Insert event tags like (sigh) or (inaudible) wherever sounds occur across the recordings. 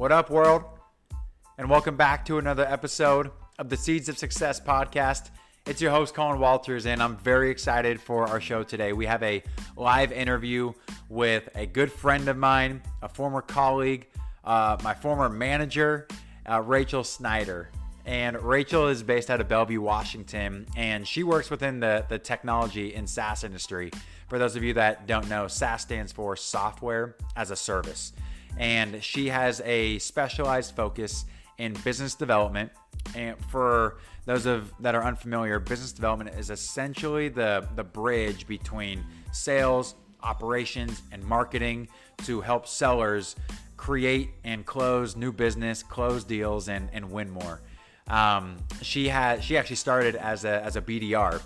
What up, world? And welcome back to another episode of the Seeds of Success podcast. It's your host, Colin Walters, and I'm very excited for our show today. We have a live interview with a good friend of mine, a former colleague, uh, my former manager, uh, Rachel Snyder. And Rachel is based out of Bellevue, Washington, and she works within the, the technology and SaaS industry. For those of you that don't know, SaaS stands for Software as a Service and she has a specialized focus in business development. And for those of that are unfamiliar, business development is essentially the the bridge between sales, operations, and marketing to help sellers create and close new business, close deals, and and win more. Um, she had she actually started as a as a BDR,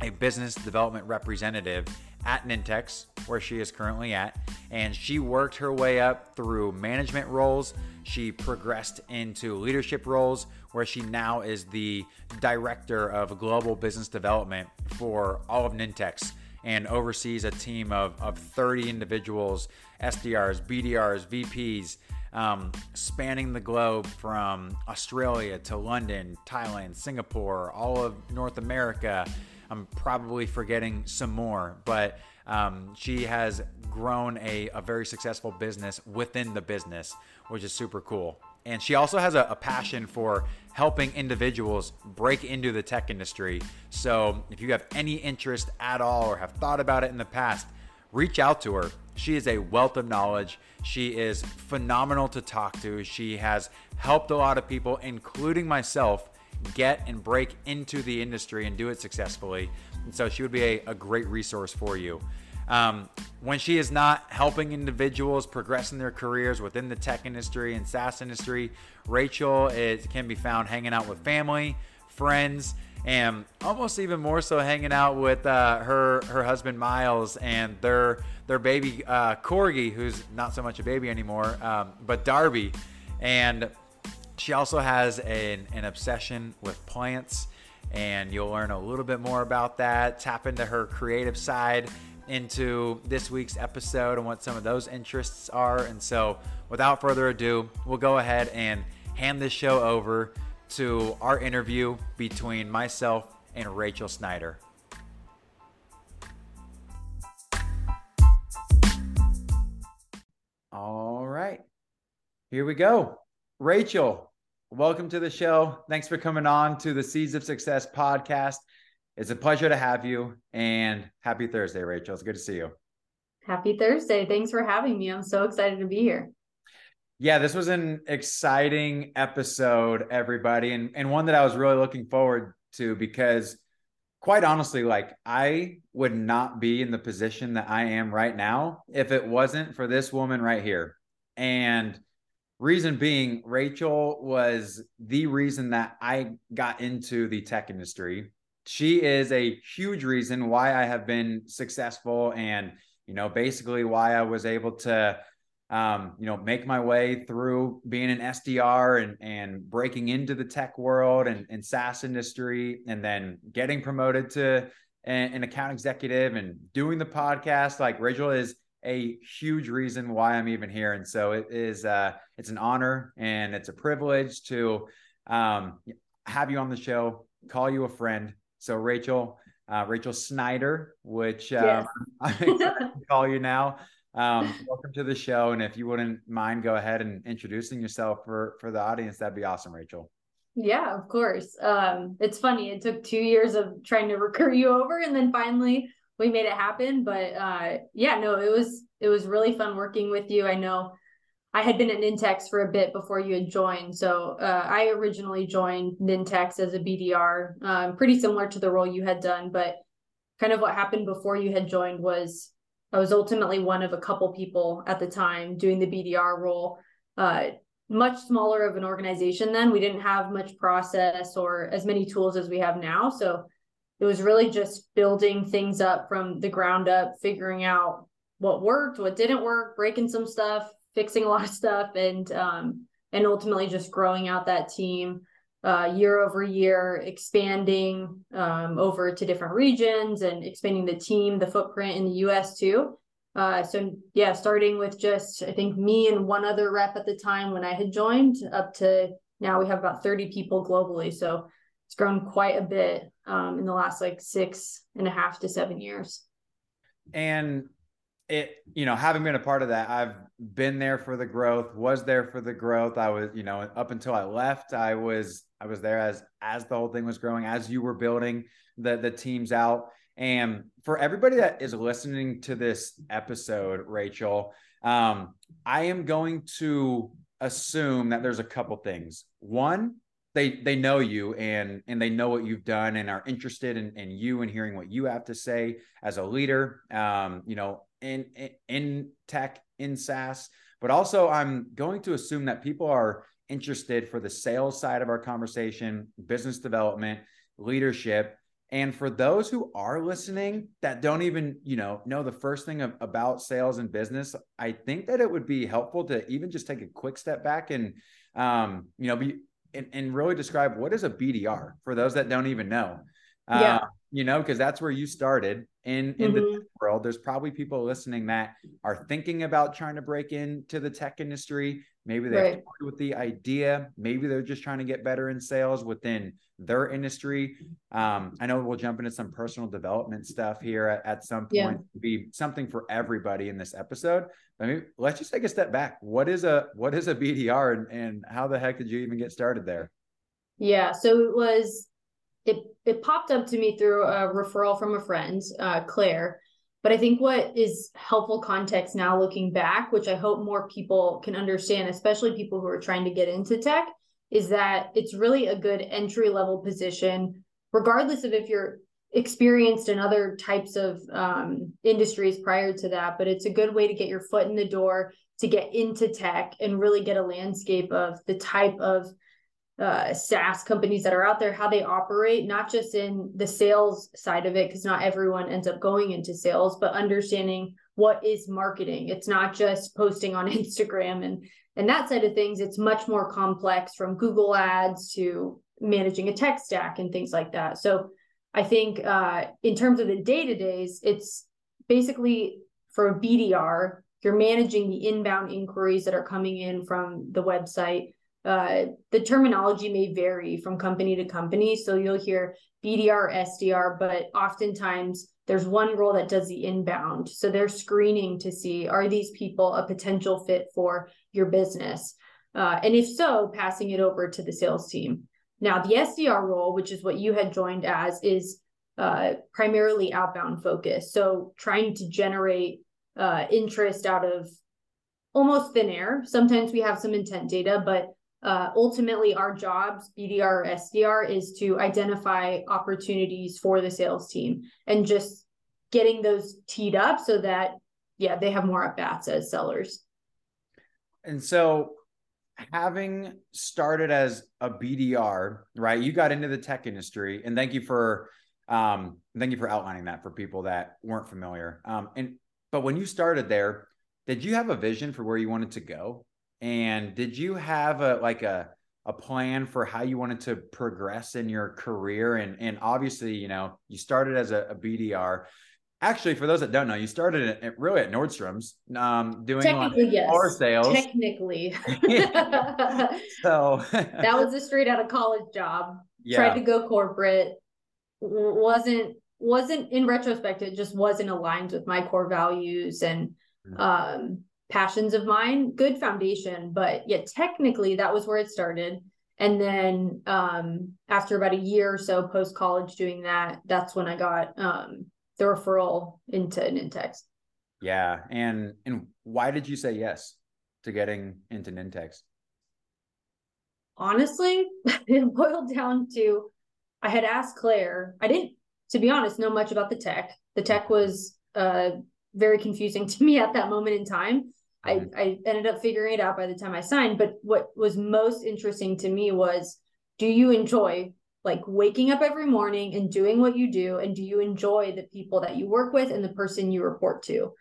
a business development representative at Nintex, where she is currently at, and she worked her way up through management roles. She progressed into leadership roles, where she now is the director of global business development for all of Nintex and oversees a team of, of 30 individuals, SDRs, BDRs, VPs, um, spanning the globe from Australia to London, Thailand, Singapore, all of North America. I'm probably forgetting some more, but um, she has grown a, a very successful business within the business, which is super cool. And she also has a, a, passion for helping individuals break into the tech industry. So if you have any interest at all or have thought about it in the past, reach out to her. She is a wealth of knowledge. She is phenomenal to talk to. She has helped a lot of people, including myself, get and break into the industry and do it successfully. And so she would be a, a great resource for you. Um, when she is not helping individuals progress in their careers within the tech industry and SaaS industry, Rachel is, can be found hanging out with family, friends, and almost even more so hanging out with uh, her her husband Miles and their their baby uh, Corgi, who's not so much a baby anymore, um, but Darby, and she also has an, an obsession with plants, and you'll learn a little bit more about that. Tap into her creative side into this week's episode and what some of those interests are. And so, without further ado, we'll go ahead and hand this show over to our interview between myself and Rachel Snyder. All right, here we go. Rachel, welcome to the show. Thanks for coming on to the Seeds of Success podcast. It's a pleasure to have you and happy Thursday, Rachel. It's good to see you. Happy Thursday. Thanks for having me. I'm so excited to be here. Yeah, this was an exciting episode, everybody, and, and one that I was really looking forward to because, quite honestly, like I would not be in the position that I am right now if it wasn't for this woman right here. And Reason being, Rachel was the reason that I got into the tech industry. She is a huge reason why I have been successful and, you know, basically why I was able to, um, you know, make my way through being an SDR and, and breaking into the tech world and, and SaaS industry and then getting promoted to an, an account executive and doing the podcast. Like Rachel is a huge reason why I'm even here. And so it is, uh, it's an honor and it's a privilege to um, have you on the show, call you a friend. So Rachel, uh, Rachel Snyder, which um, yes. (laughs) I call you now. Um, welcome to the show. And if you wouldn't mind, go ahead and introducing yourself for for the audience. That'd be awesome, Rachel. Yeah, of course. Um, it's funny. It took two years of trying to recruit you over, and then finally we made it happen. But uh, yeah, no, it was it was really fun working with you. I know I had been at Nintex for a bit before you had joined. So uh, I originally joined Nintex as a BDR, um, pretty similar to the role you had done. But kind of what happened before you had joined was I was ultimately one of a couple people at the time doing the BDR role. Uh, much smaller of an organization then. We didn't have much process or as many tools as we have now. So it was really just building things up from the ground up, figuring out what worked, what didn't work, breaking some stuff, fixing a lot of stuff, and um, and ultimately just growing out that team uh, year over year, expanding um, over to different regions and expanding the team, the footprint in the U.S. too. Uh, so yeah, starting with just I think me and one other rep at the time when I had joined, up to now we have about 30 people globally. So it's grown quite a bit um, in the last like six and a half to seven years. And it, you know, having been a part of that, I've been there for the growth, was there for the growth. I was, you know, up until I left, I was, I was there as, as the whole thing was growing, as you were building the, the teams out. And for everybody that is listening to this episode, Rachel, um, I am going to assume that there's a couple things. One, they they know you and and they know what you've done and are interested in, in you and hearing what you have to say as a leader. Um, you know, in, in tech, in SaaS, but also I'm going to assume that people are interested for the sales side of our conversation, business development, leadership and for those who are listening that don't even, you know, know the first thing of, about sales and business, I think that it would be helpful to even just take a quick step back and, um, you know, be and, and really describe what is a BDR for those that don't even know. Uh, yeah. You know, because that's where you started in in mm-hmm. the world. There's probably people listening that are thinking about trying to break into the tech industry. Maybe they right. with the idea. Maybe they're just trying to get better in sales within their industry. Um, I know we'll jump into some personal development stuff here at, at some point. Yeah. Be something for everybody in this episode. I mean, let's just take a step back. What is a what is a BDR, and, and how the heck did you even get started there? Yeah, so it was it it popped up to me through a referral from a friend, uh, Claire. But I think what is helpful context now looking back, which I hope more people can understand, especially people who are trying to get into tech, is that it's really a good entry level position, regardless of if you're experienced in other types of um, industries prior to that. But it's a good way to get your foot in the door to get into tech and really get a landscape of the type of uh, SaaS companies that are out there, how they operate, not just in the sales side of it, because not everyone ends up going into sales, but understanding what is marketing. It's not just posting on (laughs) Instagram and and that side of things. It's much more complex from Google Ads to managing a tech stack and things like that. So I think uh, in terms of the day to days, it's basically for a BDR, you're managing the inbound inquiries that are coming in from the website uh, the terminology may vary from company to company. So you'll hear BDR, SDR, but oftentimes there's one role that does the inbound. So they're screening to see are these people a potential fit for your business? Uh, and if so, passing it over to the sales team. Now, the SDR role, which is what you had joined as, is uh, primarily outbound focus. So trying to generate uh, interest out of almost thin air. Sometimes we have some intent data, but uh, ultimately our jobs bdr or sdr is to identify opportunities for the sales team and just getting those teed up so that yeah they have more at bats as sellers and so having started as a bdr right you got into the tech industry and thank you for um thank you for outlining that for people that weren't familiar um and but when you started there did you have a vision for where you wanted to go and did you have a like a a plan for how you wanted to progress in your career? And and obviously, you know, you started as a, a BDR. Actually, for those that don't know, you started at, at really at Nordstrom's, um, doing technically yes, car sales. Technically, (laughs) (laughs) so that was a straight out of college job. Yeah. Tried to go corporate, wasn't wasn't in retrospect. It just wasn't aligned with my core values and mm. um passions of mine, good foundation, but yet technically that was where it started. And then um, after about a year or so post college doing that, that's when I got um, the referral into Nintex. Yeah, and and why did you say yes to getting into Nintex? Honestly, (laughs) it boiled down to I had asked Claire. I didn't, to be honest, know much about the tech. The tech was uh, very confusing (laughs) to me at that moment in time. I, mm-hmm. I ended up figuring it out by the time I signed. But what was most interesting to me was do you enjoy like waking up every morning and doing what you do? And do you enjoy the people that you work with and the person you report to?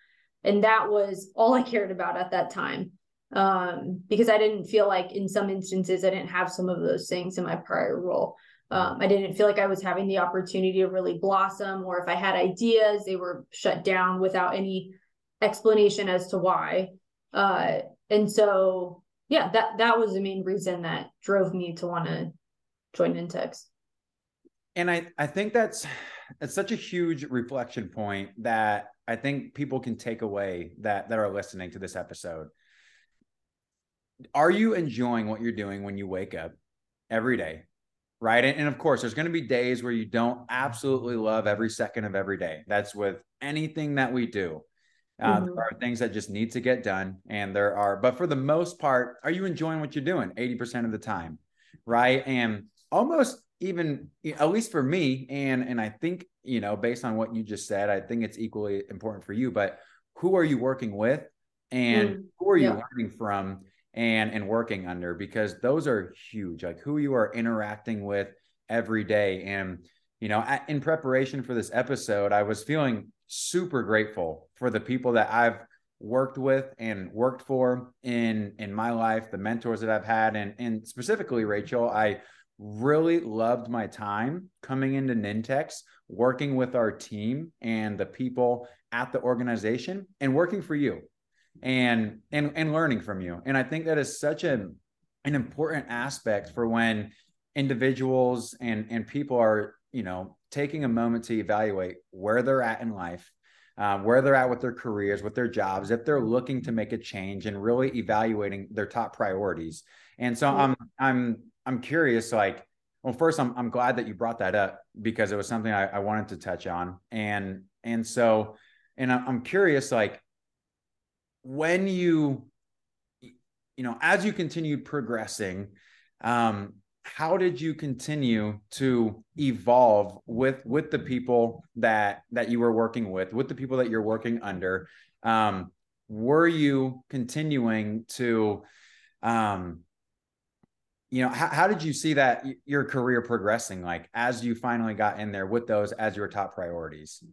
And that was all I cared about at that time. Um, because I didn't feel like in some instances I didn't have some of those things in my prior role. Um, I didn't feel like I was having the opportunity to really blossom, or if I had ideas, they were shut down without any explanation as to why. Uh, and so, yeah, that that was the main reason that drove me to want to join Nintex. And I I think that's it's such a huge reflection point that I think people can take away that that are listening to this episode. Are you enjoying what you're doing when you wake up every day? Right. And, and of course, there's going to be days where you don't absolutely love every second of every day. That's with anything that we do. Uh, mm-hmm. There are things that just need to get done. And there are, but for the most part, are you enjoying what you're doing 80% of the time? Right. And almost even at least for me and and i think you know based on what you just said i think it's equally important for you but who are you working with and mm, who are you yeah. learning from and and working under because those are huge like who you are interacting with every day and you know in preparation for this episode i was feeling super grateful for the people that i've worked with and worked for in in my life the mentors that i've had and and specifically rachel i really loved my time coming into Nintex, working with our team and the people at the organization and working for you and and and learning from you. And I think that is such an an important aspect for when individuals and and people are, you know, taking a moment to evaluate where they're at in life, um, where they're at with their careers, with their jobs, if they're looking to make a change and really evaluating their top priorities. And so I'm I'm I'm curious, like, well, first, I'm I'm glad that you brought that up because it was something I, I wanted to touch on, and and so, and I'm curious, like, when you, you know, as you continued progressing, um, how did you continue to evolve with with the people that that you were working with, with the people that you're working under? Um, were you continuing to um, you know how, how did you see that your career progressing like as you finally got in there with those as your top priorities?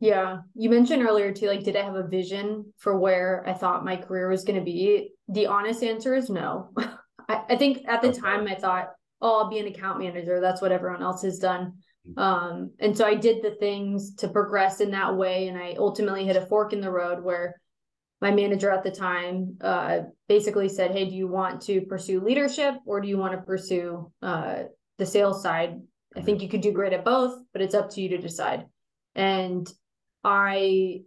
Yeah. You mentioned earlier too like did i have a vision for where i thought my career was going to be? The honest answer is no. (laughs) I, I, think at the okay. time i thought oh i'll be an account manager. That's what everyone else has done. Mm-hmm. um, and so i did the things to progress in that way and i ultimately hit a fork in the road where my manager at the time uh, basically said, Hey, do you want to pursue leadership or do you want to pursue uh, the sales side? I think you could do great at both, but it's up to you to decide. And I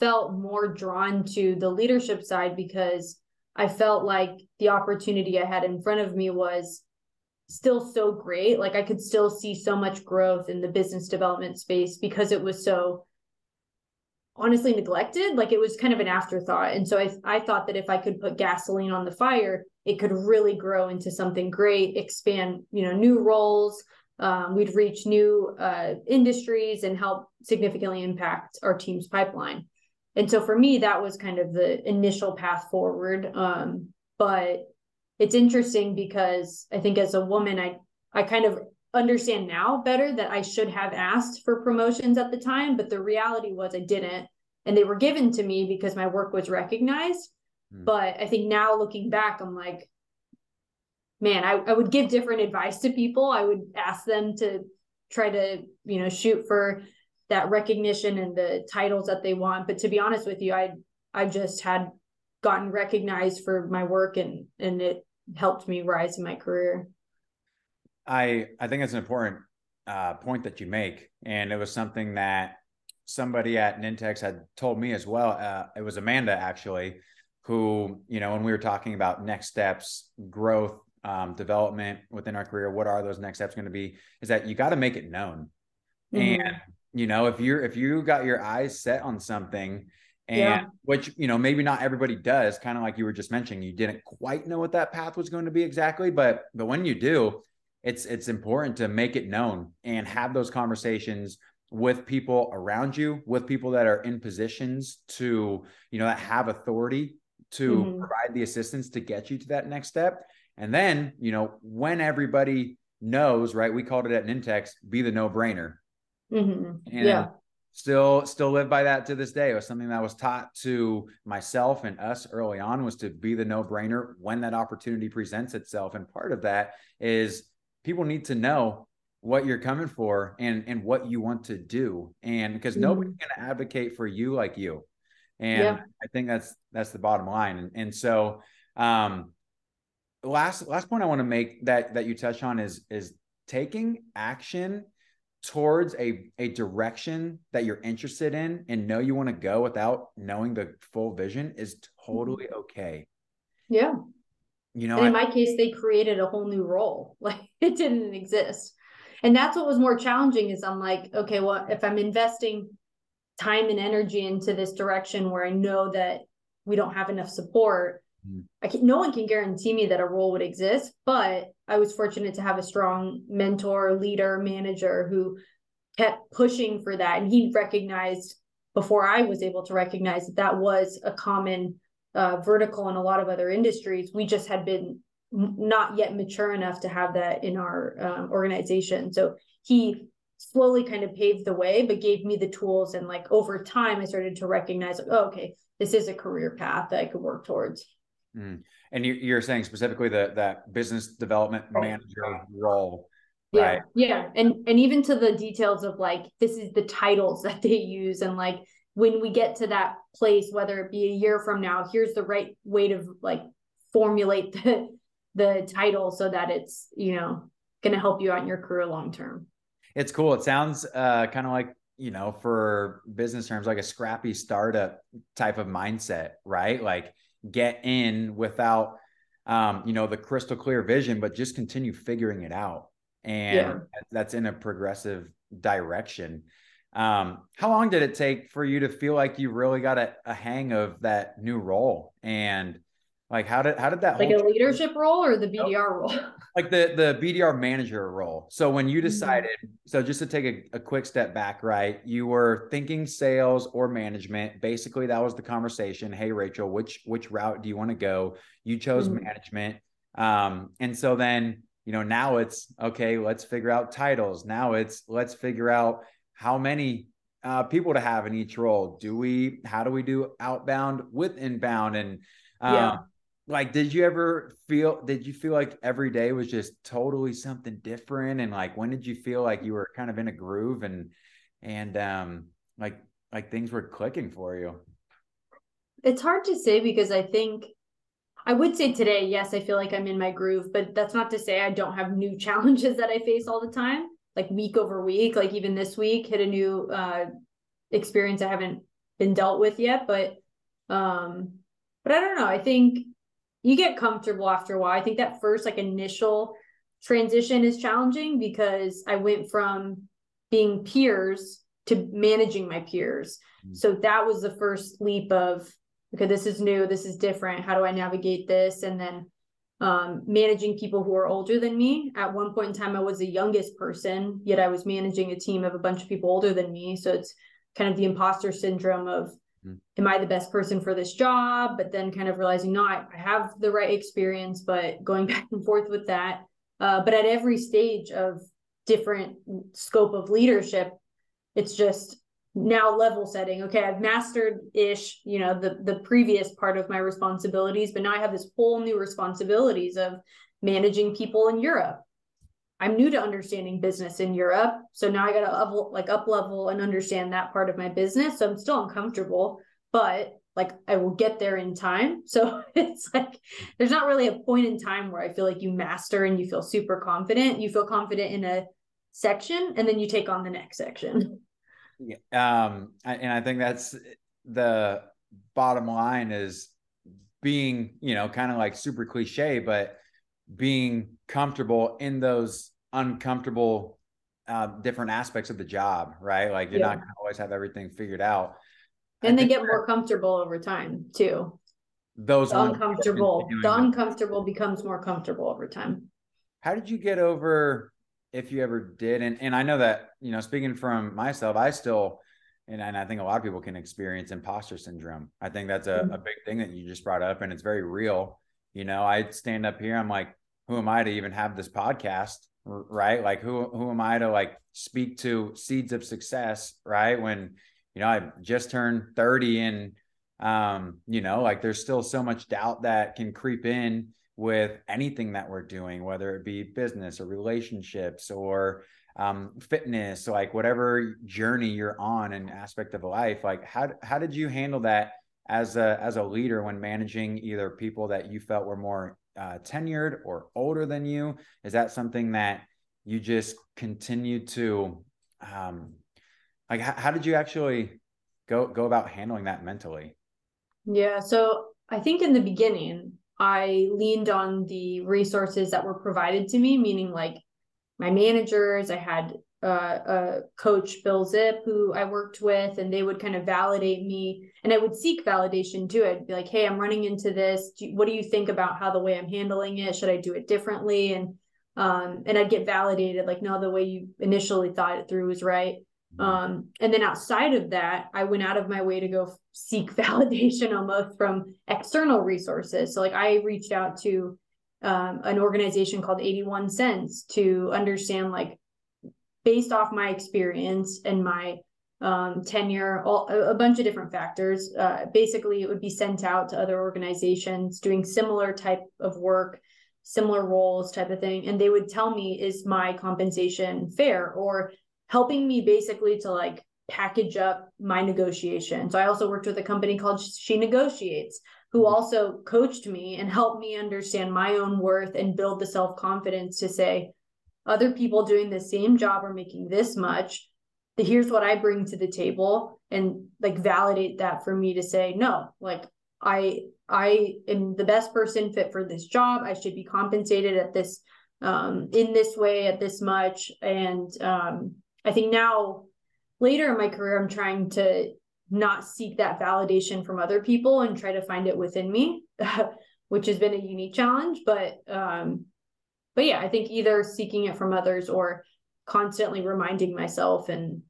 felt more drawn to the leadership side because I felt like the opportunity I had in front of me was still so great. Like I could still see so much growth in the business development space because it was so honestly neglected like it was kind of an afterthought. And so I, I thought that if i could put gasoline on the fire it could really grow into something great expand you know new roles. Um, we'd reach new uh, industries and help significantly impact our team's pipeline. And so for me that was kind of the initial path forward. Um, but it's interesting because i think as a woman i i kind of understand now better that I should have asked for promotions at the time, but the reality was I didn't. And they were given to me because my work was recognized. Mm. But I think now looking back, I'm like, man, I, I would give different advice to people. I would ask them to try to, you know, shoot for that recognition and the titles that they want. But to be honest with you, I I just had gotten recognized for my work and and it helped me rise in my career. I I think it's an important uh, point that you make, and it was something that somebody at Nintex had told me as well. Uh, it was Amanda actually, who you know when we were talking about next steps, growth, um, development within our career, what are those next steps going to be? Is that you got to make it known, mm-hmm. and you know if you're if you got your eyes set on something and yeah. which you know maybe not everybody does kind of like you were just mentioning you didn't quite know what that path was going to be exactly but but when you do it's it's important to make it known and have those conversations with people around you with people that are in positions to you know that have authority to mm-hmm. provide the assistance to get you to that next step. And then you know when everybody knows right we called it at nintex be the no-brainer. Mm-hmm. and yeah. still still live by that to this day. It was something that was taught to myself and us early on was to be the no-brainer when that opportunity presents itself. And part of that is people need to know what you're coming for and and what you want to do and because mm-hmm. nobody's going to advocate for you like you And yeah. I think that's that's the bottom line. And, and so um last last point I want to make that that you touch on is is taking action towards a a direction that you're interested in and know you want to go without knowing the full vision is totally mm-hmm. okay. Yeah. You know, and in I, my case, they created a whole new role. (laughs) Like it didn't exist. And that's what was more challenging is I'm like, okay, well, if I'm investing time and energy into this direction where I know that we don't have enough support, mm. I can, no one can guarantee me that a role would exist, but I was fortunate to have a strong mentor, leader, manager who kept pushing for that. And he recognized before I was able to recognize that that was a common uh, vertical in a lot of other industries. We just had been not yet mature enough to have that in our um, organization. So he slowly kind of paved the way, but gave me the tools. And like over time, I started to recognize, oh, okay, this is a career path that I could work towards. Mm. And you're saying specifically that that business development manager role. Right? Yeah, yeah, and and even to the details of like this is the titles (laughs) that they use, and like when we get to that place, whether it be a year from now, here's the right way to like formulate the the title so that it's you know going to help you out in your career long term. It's cool. It sounds uh, kind of like you know for business terms like a scrappy startup type of mindset, right? Like get in without um, you know the crystal clear vision, but just continue figuring it out, and yeah. that's in a progressive direction. Um, how long did it take for you to feel like you really got a, a hang of that new role and like how did how did that like a leadership role or the BDR role? (laughs) Like the the BDR manager role. So when you mm-hmm. decided, mm-hmm. so just to take a, a quick step back, right? You were thinking sales or management. Basically, that was the conversation. Hey, Rachel, which which route do you want to go? You chose mm-hmm. management. Um, and so then, you know, now it's okay, let's figure out titles. Now it's let's figure out how many uh, people to have in each role. Do we how do we do outbound with inbound? And um, yeah. like did you ever feel did you feel like every day was just totally something different? And like when did you feel like you were kind of in a groove and and um like like things were clicking for you? It's hard to say because i think i would say today yes i feel like i'm in my groove but that's not to say i don't have new (laughs) challenges that i face all the time like week over week like even this week hit a new uh experience i haven't been dealt with yet but um but i don't know i think you get comfortable after a while. I think that first like initial transition is challenging because I went from being peers to managing my peers. Mm-hmm. So that was the first leap of okay, this is new, this is different. How do I navigate this? And then um, managing people who are older than me. At one point in time, I was the youngest person, yet I was managing a team of a bunch of people older than me. So it's kind of the imposter syndrome of am I the best person for this job? But then kind of realizing, no, I, I have the right experience, but going (laughs) back and forth with that. Uh, but at every stage of different scope of leadership, it's just now level setting. Okay, I've mastered ish, you know, the the previous part of my responsibilities, but now I have this whole new responsibilities of managing people in Europe. I'm new to understanding business in Europe. So now I got to up, like up level and understand that part of my business. So I'm still uncomfortable, but like I will get there in time. (laughs) So it's like there's not really a point in time where I feel like you master and you feel super confident. You feel confident in a section and then you take on the next section. Yeah. Um and I think that's the bottom line is being, you know, kind of like super cliche, but being comfortable in those uncomfortable uh, different aspects of the job, right? Like you're yeah. not going to always have everything figured out. And they get more comfortable over time too. Those the uncomfortable, the uncomfortable becomes more comfortable over time. How did you get over, if you ever did? And and I know that you know, speaking from myself, I still, and, and I think a lot of people can experience imposter syndrome. I think that's a, mm-hmm. a big thing that you just brought up, and it's very real. You know, I stand up here, I'm like, who am I to even have this podcast? Right. Like who, who am I to like speak to seeds of success? Right. When, you know, I just turned 30 and, um, you know, like there's still so much doubt that can creep in with anything that we're doing, whether it be business or relationships or, um, fitness, like whatever journey you're on and aspect of life, like how, how did you handle that as a as a leader when managing either people that you felt were more uh, tenured or older than you? Is that something that you just continue to um, like? How, how did you actually go go about handling that mentally? Yeah, so I think in the beginning I leaned on the resources that were provided to me, meaning like my managers. I had uh, a coach, Bill Zip, who I worked with, and they would kind of validate me. And I would seek validation too. I'd be like, "Hey, I'm running into this. Do, what do you think about how the way I'm handling it? Should I do it differently?" And um, and I'd get validated, like, "No, the way you initially thought it through was right." Um, and then outside of that, I went out of my way to go seek (laughs) validation almost from external resources. So, like, I reached out to um, an organization called 81 Cents to understand, like, based off my experience and my um, tenure, all, a bunch of different factors. Uh, basically, it would be sent out to other organizations doing similar type of work, similar roles, type of thing, and they would tell me, "Is my compensation fair?" or helping me basically to like package up my negotiation. So I also worked with a company called She Negotiates, who mm-hmm. also coached me and helped me understand my own worth and build the self confidence to say, other people doing the same job are making this much here's what i bring to the table and like validate that for me to say no like i i am the best person fit for this job i should be compensated at this um in this way at this much and um i think now later in my career i'm trying to not seek that validation from other people and try to find it within me (laughs) which has been a unique challenge but um but yeah, I think either seeking it from others or constantly reminding myself and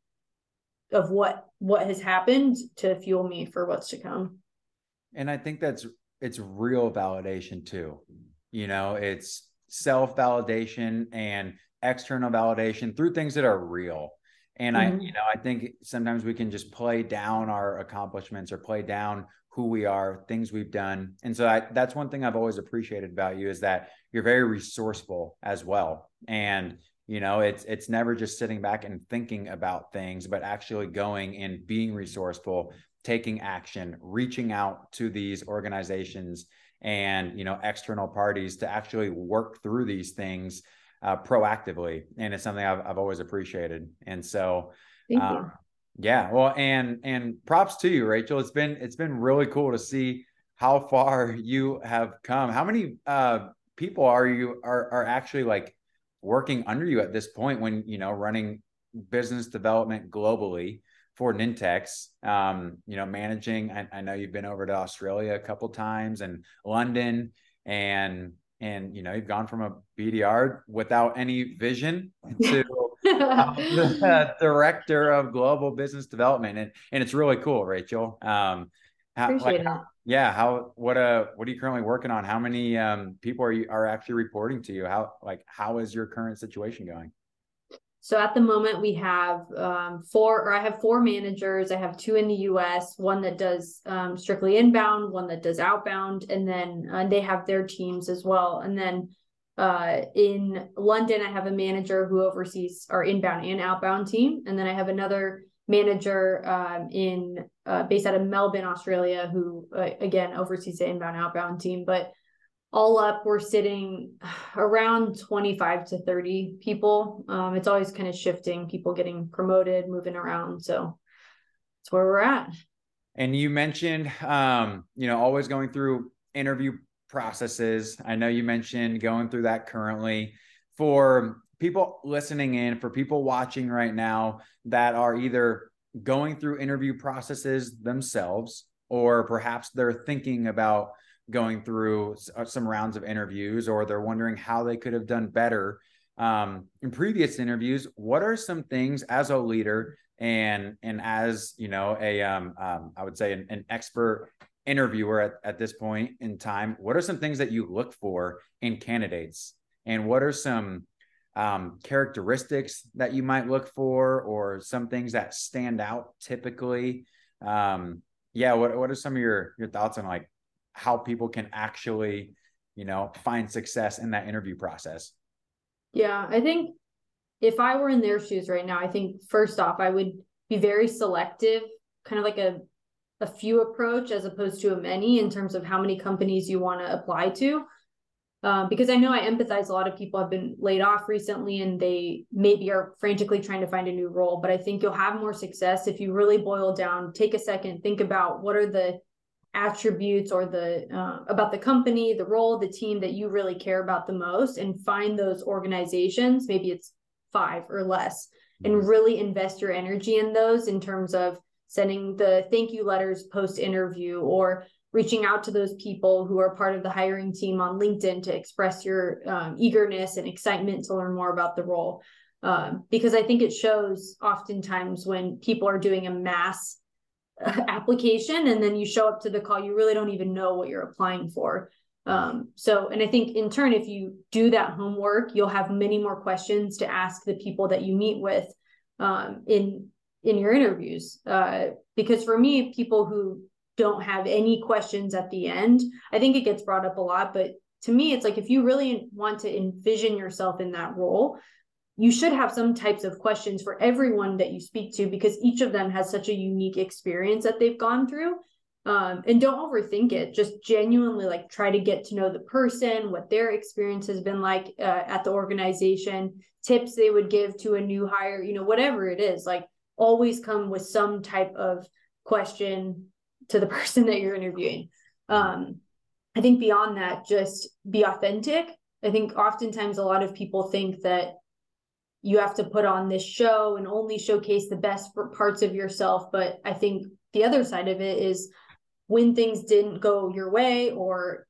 of what what has happened to fuel me for what's to come. And I think that's it's real validation too. You know, it's self validation and external validation through things that are real. And mm-hmm. I, you know, I think sometimes we can just play down our accomplishments or play down who we are, things we've done. And so I, that's one thing I've always appreciated about you is that you're very resourceful as well. And you know, it's it's never just sitting back and thinking about things, but actually going and being resourceful, taking action, reaching out to these organizations and you know external parties to actually work through these things uh, proactively. And it's something I've I've always appreciated. And so. Thank uh, you yeah, well, and and props to you, Rachel. It's been it's been really cool to see how far (laughs) you have come. How many uh, people are you are are actually like working under you at this point when you know running business development globally for Nintex? Um, you know, managing. I, I know you've been over to Australia a couple times and London, and and you know you've gone from a BDR without any vision to the (laughs) (laughs) director of global business development, and and it's really cool, Rachel. Um, how, like, how, yeah, how what uh what are you currently working on? How many um people are you are actually reporting to you? How like how is your current situation going? So at the moment, we have um, four, or I have four managers. I have two in the US, one that does um, strictly inbound, one that does outbound, and then uh, they have their teams as well. And then uh, in London, I have a manager who oversees our inbound and outbound team, and then I have another manager um, in uh, based out of Melbourne, Australia, who uh, again oversees the inbound outbound team. But all up, we're sitting around 25 to 30 people. Um, it's always kind of shifting, people getting promoted, moving around. So that's where we're at. And you mentioned, um, you know, always going through interview processes. I know you mentioned going through that currently. For people listening in, for people watching right now that are either going through interview processes themselves, or perhaps they're thinking about going through uh, some rounds of interviews, or they're wondering how they could have done better um, in previous interviews. What are some things as a leader and and as you know a um, um, I would say an, an expert interviewer at, at this point in time, what are some things that you look for in candidates? And what are some um, characteristics that you might look for, or some things that stand out typically? Um, yeah, what what are some of your your thoughts on like how people can actually, you know, find success in that interview process? Yeah, I think if I were in their shoes right now, I think first off, I would be very selective, kind of like a a few approach as opposed to a many in terms of how many companies you want to apply to. Um, because I know I empathize. A lot of people have been laid off recently and they maybe are frantically trying to find a new role. But I think you'll have more success if you really boil down, take a second, think about what are the attributes or the uh, about the company, the role, the team that you really care about the most, and find those organizations. Maybe it's five or less, and mm-hmm. really invest your energy in those in terms of sending the thank you letters post interview or reaching out to those people who are part of the hiring team on LinkedIn to express your um, eagerness and excitement to learn more about the role. Um, because I think it shows oftentimes when people are doing a mass (laughs) application and then you show up to the call, you really don't even know what you're applying for. Um, so, and I think in turn, if you do that homework, you'll have many more questions to ask the people that you meet with um, in in your interviews. Uh, because for me, people who don't have any questions at the end. I think it gets brought up a lot, but to me, it's like if you really want to envision yourself in that role, you should have some types of questions for everyone that you speak to because each of them has such a unique experience that they've gone through. Um, and don't overthink it. Just genuinely like try to get to know the person, what their experience has been like uh, at the organization, tips they would give to a new hire, you know, whatever it is. Like always come with some type of question to the (laughs) person that you're interviewing. Um, I think beyond that, just be authentic. I think oftentimes a lot of people think that you have to put on this show and only showcase the best parts of yourself. But I think the other side of it is when things didn't go your way or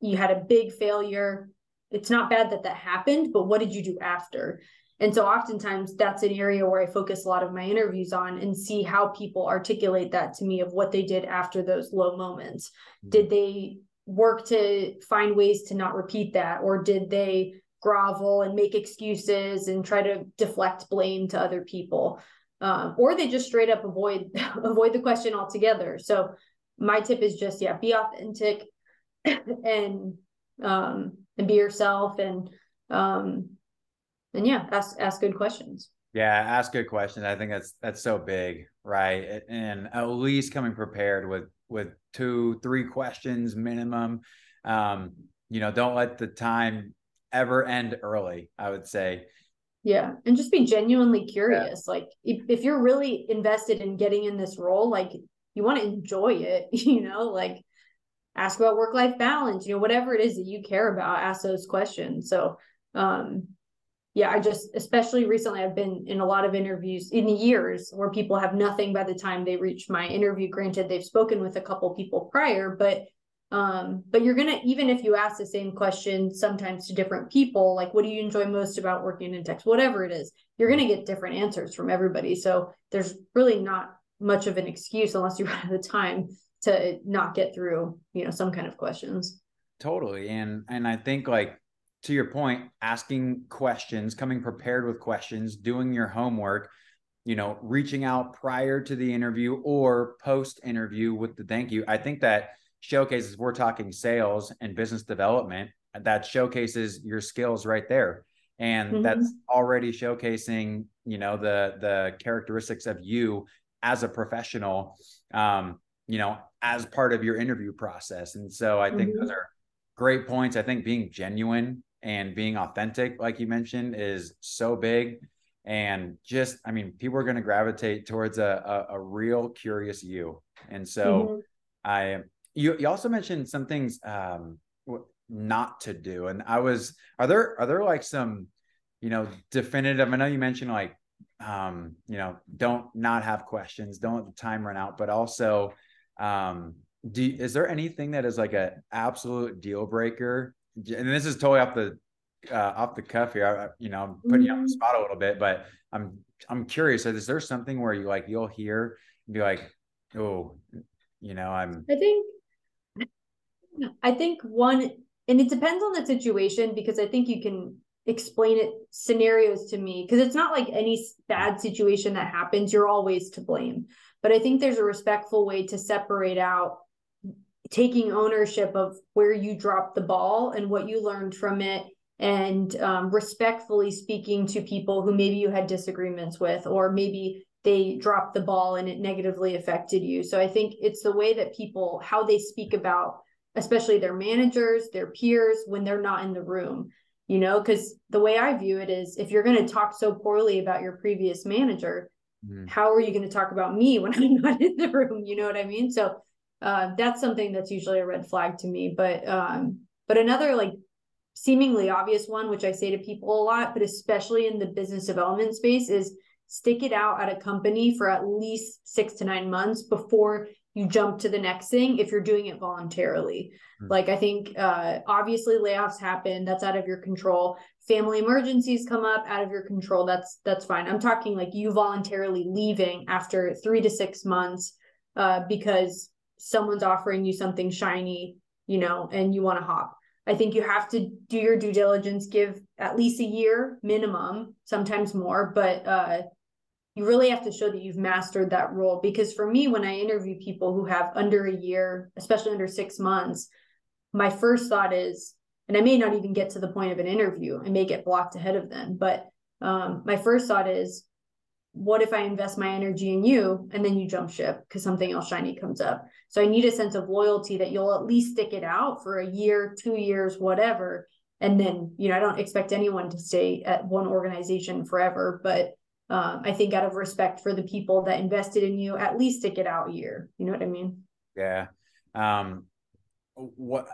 you had a big failure, it's not bad that that happened, but what did you do after? And so oftentimes that's an area where I focus a lot of my interviews on and see how people articulate that to me of what they did after those low moments. Mm-hmm. Did they work to find ways to not repeat that or did they grovel and make excuses and try to deflect blame to other people? Um, or they just straight up avoid (laughs) avoid the question altogether. So my tip is just yeah, be authentic (laughs) and um and be yourself and um and yeah, ask ask good questions. Yeah, ask good questions. I think that's that's so big, right? And at least coming prepared with with two, three questions minimum. Um, you know, don't let the time ever end early, I would say. Yeah. And just be genuinely curious. Yeah. Like if, if you're really invested in getting in this role, like you want to enjoy it, (laughs) you know, like ask about work-life balance, you know, whatever it is that you care about, ask those questions. So um yeah, I just, especially recently, I've been in a lot of interviews in the years where people have nothing by the time they reach my interview. Granted, they've spoken with a couple people prior, but um, but you're gonna even if you ask the same question sometimes to different people, like what do you enjoy most about working in tech, whatever it is, you're gonna get different answers from everybody. So there's really not much of an excuse unless you run out of time to not get through, you know, some kind of questions. Totally, and and I think like to your point, asking questions, coming prepared with questions, doing your homework, you know, reaching out prior to the interview or post interview with the thank you. I think that showcases, we're talking sales and business development, that showcases your skills right there. And mm-hmm. that's already showcasing, you know, the the characteristics of you as a professional, um, you know, as part of your interview process. And so I think mm-hmm. those are great points. I think being genuine and being authentic, like you mentioned, is so big. And just, I mean, people are going to gravitate towards a, a, a, real curious you. And so mm-hmm. I, you, you also mentioned some things um, not to do. And I was, are there, are there like some, you know, definitive, I know you mentioned like, um, you know, don't not have questions, don't let the time run out, but also, um, do, is there anything that is like a absolute deal breaker and this is totally off the uh, off the cuff here. I, you know, I'm putting you on the mm-hmm. spot a little bit, but I'm I'm curious. Is there something where you like you'll hear and be like, oh, you know, I'm. I think. I think one, and it depends on the situation because I think you can explain it scenarios to me because it's not like any bad situation that happens you're always to blame but i think there's a respectful way to separate out taking ownership of where you dropped the ball and what you learned from it and um, respectfully speaking to people who maybe you had disagreements with or maybe they dropped the ball and it negatively affected you. So I think it's the way that people how they speak about especially their managers, their peers when they're not in the room. You know, cuz the way I view it is if you're going to talk so poorly about your previous manager, mm-hmm. how are you going to talk about me when (laughs) I'm not in the room, you know what I mean? So uh, that's something that's usually a red flag to me, but um but another like seemingly obvious one which I say to people a lot, but especially in the business development space is stick it out at a company for at least six to nine months before you jump to the next thing if you're doing it voluntarily. Mm-hmm. Like I think uh, obviously layoffs happen, that's out of your control. Family emergencies come up out of your control. That's that's fine. I'm talking like you voluntarily leaving after 3 to 6 months uh, because someone's offering you something shiny, you know, and you want to hop. I think you have to do your due diligence, give at least a year minimum, sometimes more, but uh, you really have to show that you've mastered that role. Because for me, when I interview people who have under a year, especially under six months, my first thought is, and I may not even get to the point of an interview, I may get blocked ahead of them. But um, my first thought is, what if I invest my energy in you and then you jump ship because something else shiny comes up? So I need a sense of loyalty that you'll at least stick it out for a year, two years, whatever. And then, you know, I don't expect anyone to stay at one organization forever, but um, I think out of respect for the people that invested in you, at least stick it out a year. You know what I mean? Yeah. Um, what,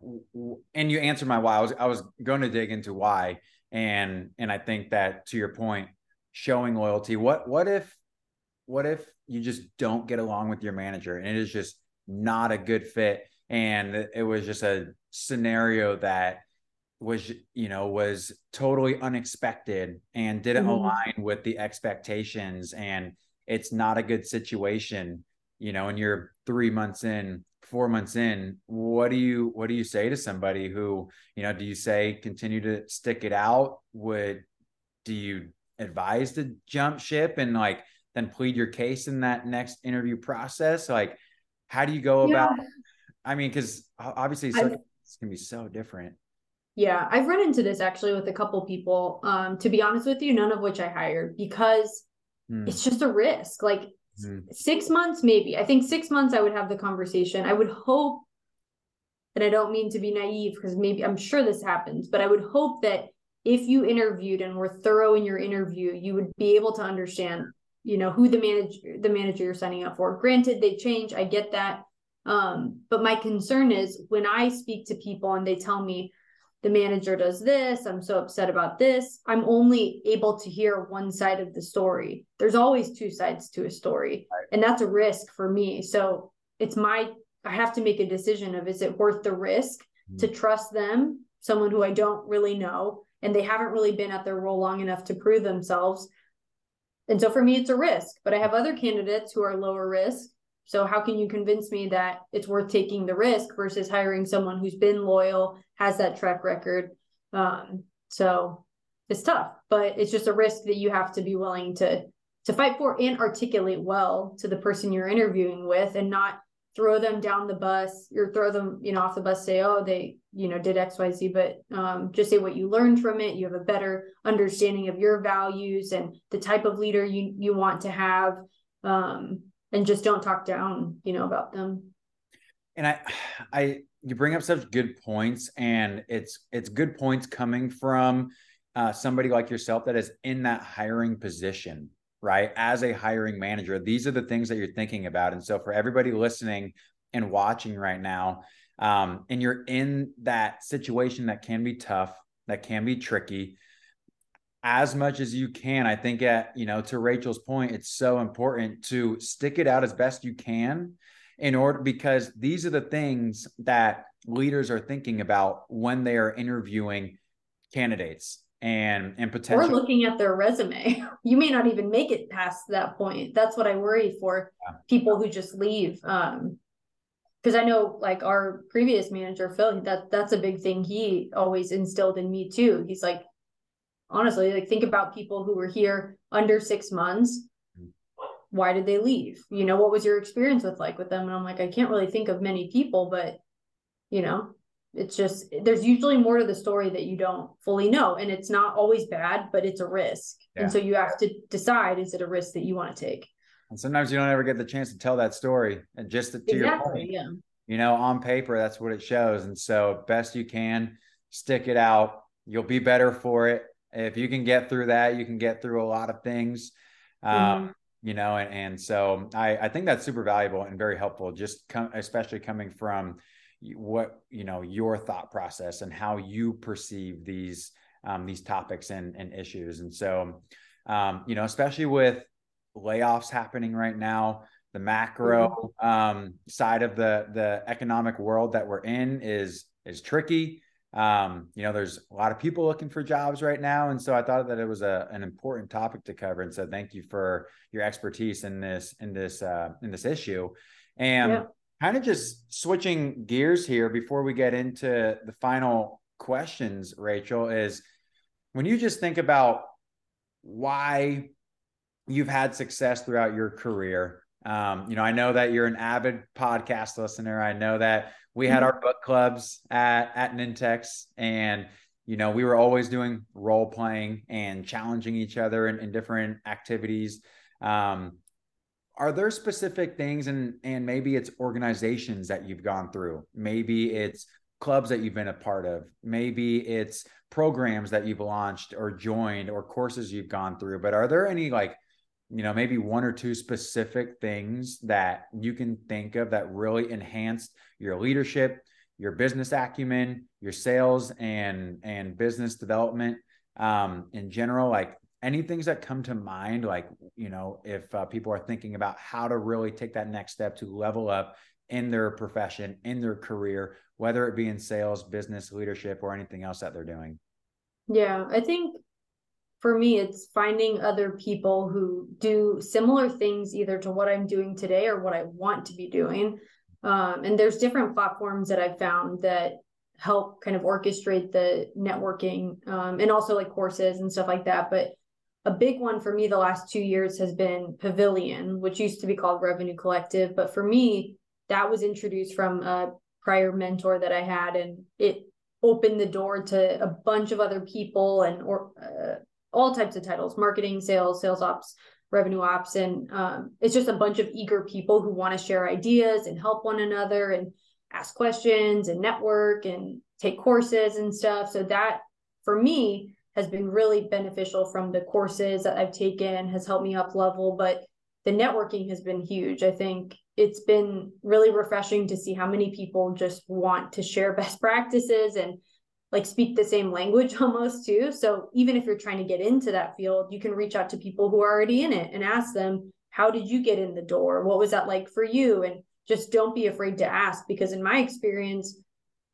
(sighs) and you answered my why. I was, I was going to dig into why. And, and I think that to your point, showing loyalty, what, what if, what if you just don't get along with your manager and it is just not a good fit? And it was just a scenario that was you know was totally unexpected and didn't mm-hmm. align with the expectations and it's not a good situation you know and you're 3 months in 4 months in what do you what do you say to somebody who you know do you say continue to stick it out would do you advise to jump ship and like then plead your case in that next interview process like how do you go yeah. about i mean cuz obviously it's going to be so different yeah, I've run into this actually with a couple people. Um, to be honest with you, none of which I hired because mm. it's just a risk. Like mm. six months, maybe. I think six months I would have the conversation. I would hope, and I don't mean to be naive because maybe I'm sure this happens, but I would hope that if you interviewed and were thorough in your interview, you would be able to understand, you know, who the manager the manager you're signing up for. Granted, they change. I get that. Um, but my concern is when I speak to people and they tell me, the manager does this i'm so upset about this. I'm only able to hear one side of the story. There's always two sides to a story right. and that's a risk for me. So it's my i have to make a decision of is it worth the risk mm-hmm. to trust them someone who i don't really know and they haven't really been at their role long enough to prove themselves? And so for me it's a risk but i have other candidates who are lower risk. So how can you convince me that it's worth taking the risk versus hiring someone who's been loyal, has that track record? Um, so it's tough, but it's just a risk that you have to be willing to to fight for and articulate well to the person you're interviewing with and not throw them down the bus or throw them you know off the bus say oh they you know did xyz but um, just say what you learned from it you have a better understanding of your values and the type of leader you you want to have um, and just don't talk down, you know, about them. And I, (sighs) I, you bring up such good points, and it's it's good points coming from uh, somebody like yourself that is in that hiring position, right? As a hiring manager, these are the things that you're thinking about. And so, for everybody listening and watching right now, um, and you're in that situation that can be tough, that can be tricky as much as you can. I think at, you know, to Rachel's point, it's so important to stick it out as best you can in order because these are the things that leaders are thinking about when they are interviewing candidates and and potential or looking at their resume. (laughs) You may not even make it past that point. That's what i worry for yeah. people who just leave um because i know like our previous manager phil that that's a big thing he always instilled in me too. He's like honestly like think about people who were here under six months why did they leave? You know what was your experience with like with them? And i'm like i can't really think of many people but you know it's just there's usually more to the story that you don't fully know and it's not always bad but it's a risk. Yeah. and so you have to decide is it a risk that you want to take? And sometimes you don't ever get the chance to tell that story and just to, to exactly, your point yeah. you know on paper that's what it shows. And so best you can stick it out. You'll be better for it. If you can get through that you can get through a lot of things. Um, mm-hmm. You know and, and so I, I think that's super valuable and very helpful just com- especially coming from what you know your thought process and how you perceive these um, these topics and, and issues and so um, you know especially with layoffs happening right now the macro mm-hmm. um, side of the the economic world that we're in is is tricky um, you know there's a lot of people looking for jobs right now and so i thought that it was a, an important topic to cover and so thank you for your expertise in this in this uh, in this issue and yeah kind of just switching gears here before we get into the final questions, Rachel, is when you just think about why you've had success throughout your career. Um, you know, I know that you're an avid podcast listener. I know that we had our book clubs at at Nintex, and you know, we were always doing role playing and challenging each other in, in different activities. Um, are there specific things and and maybe it's organizations that you've gone through maybe it's clubs that you've been a part of maybe it's programs that you've launched or joined or courses you've gone through but are there any like you know maybe one or two specific things that you can think of that really enhanced your leadership your business acumen your sales and and business development um in general like any things that come to mind like you know if uh, people are thinking about how to really take that next step to level up in their profession in their career whether it be in sales business leadership or anything else that they're doing? Yeah i think for me it's finding other people who do similar things either to what i'm doing today or what i want to be doing um, and there's different platforms that i've found that help kind of orchestrate the networking um, and also like courses and stuff like that but a big one for me the last two years has been Pavilion, which used to be called Revenue Collective. But for me, that was introduced from a prior mentor that I had, and it opened the door to a bunch of other people and or uh, all types of titles: marketing, sales, sales ops, revenue ops, and um, it's just a bunch of eager people who want to share ideas and help one another and ask questions and network and take courses and stuff. So that for me has been really beneficial from the courses that I've taken, has helped me up level, but the networking has been huge. I think it's been really refreshing to see how many people just want to share (laughs) best practices and like speak the same language (laughs) almost too. So even if you're trying to get into that field, you can reach out to people who are already in it and ask them, how did you get in the door? What was that like for you? And just don't be afraid to ask because in my experience,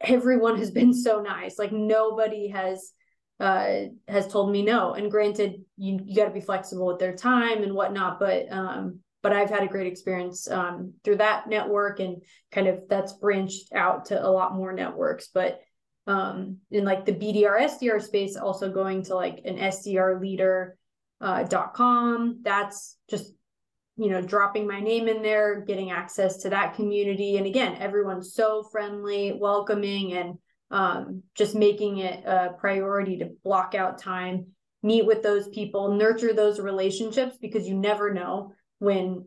everyone has been so nice. Like nobody has uh, has told me no. And granted, you, you got to be flexible with their time and whatnot, but um, but I've had a great experience um, through that network and kind of that's branched out to a lot more networks. But um, in like the BDR SDR space, also going to like an SDR leader uh, com. That's just you know dropping my name in there, getting access to that community, and again, everyone's so friendly, welcoming, and um, just making it a priority to block out time, meet with those people, nurture those relationships because you never know when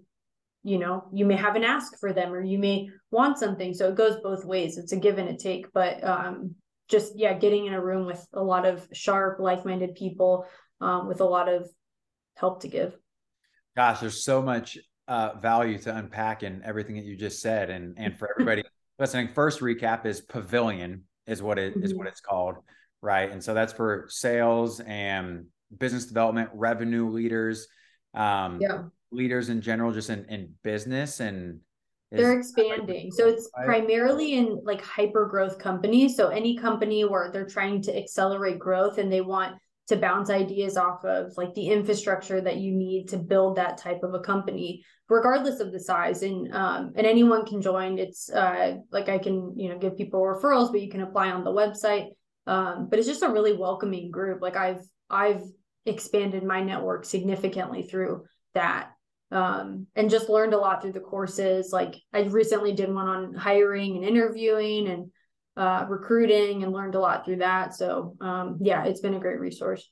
you know you may have an ask for them or you may want something. So it goes both ways. It's a give and a take. But um just yeah getting in a room with a lot of sharp like-minded people um, with a lot of help to give gosh there's so much uh, value to unpack in everything that you just said and and for everybody (laughs) listening first recap is pavilion is what it mm-hmm. is what it's called, right? And so that's for sales and business development, revenue leaders, um, yeah. leaders in general, just in in business and. They're expanding. So it's primarily in like hyper growth companies. So any company where they're trying to accelerate growth and they want to bounce ideas off of like the infrastructure that you need to build that type of a company regardless of the size. And um, and anyone can join. It's uh, like i can you know give people referrals but you can apply on the website. Um, but it's just a really welcoming group. Like i've i've expanded my network significantly through that um, and just learned a lot through the courses like i recently did one on hiring and interviewing and uh, recruiting and learned a lot through that. So um, yeah, it's been a great resource.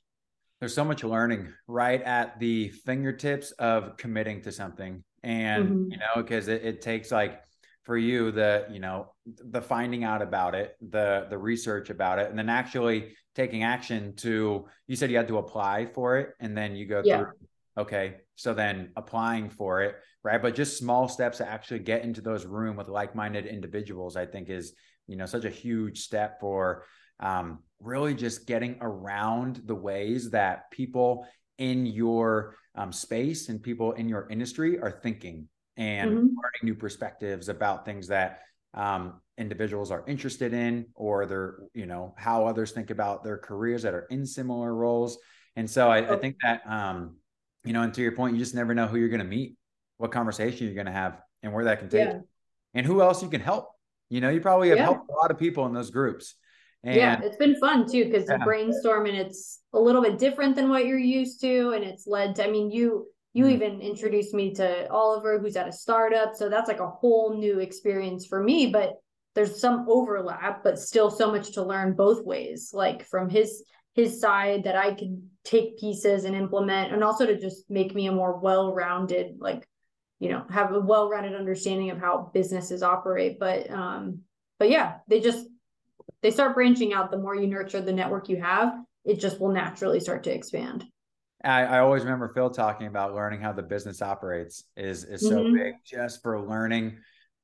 There's so much learning right at the fingertips of committing to something. And, mm-hmm. you know, because it, it takes like for you the you know the finding out about it the the research about it and then actually taking action to you said you had to apply for it and then you go yeah. through okay so then applying for it right but just small steps to actually get into those room with like-minded individuals i think is you know such a huge step for um, really just getting around the ways that people in your um, space and people in your industry are thinking and mm-hmm. learning new perspectives about things that um, individuals are interested in or their you know how others think about their careers that are in similar roles and so i, I oh. think that um, you know and to your point you just never know who you're going to meet what conversation you're going to have and where that can take yeah. and who else you can help you know you probably have yeah. helped a lot of people in those groups and, yeah it's been fun too because yeah. the brainstorm and it's a little bit different than what you're used to and it's led to i mean you you mm even introduced me to Oliver, who's at a startup. So that's like a whole new experience for me. But there's some overlap, but still so much to learn both ways, like from his his side that I can take pieces and implement, and also to just make me a more well-rounded, like, you know, have a well-rounded understanding of how businesses operate. But um, but yeah, they just they start branching out the more you nurture the network you have, it just will naturally start to expand. I, I, always remember Phil talking about learning how the business operates is is so mm-hmm. big just for learning,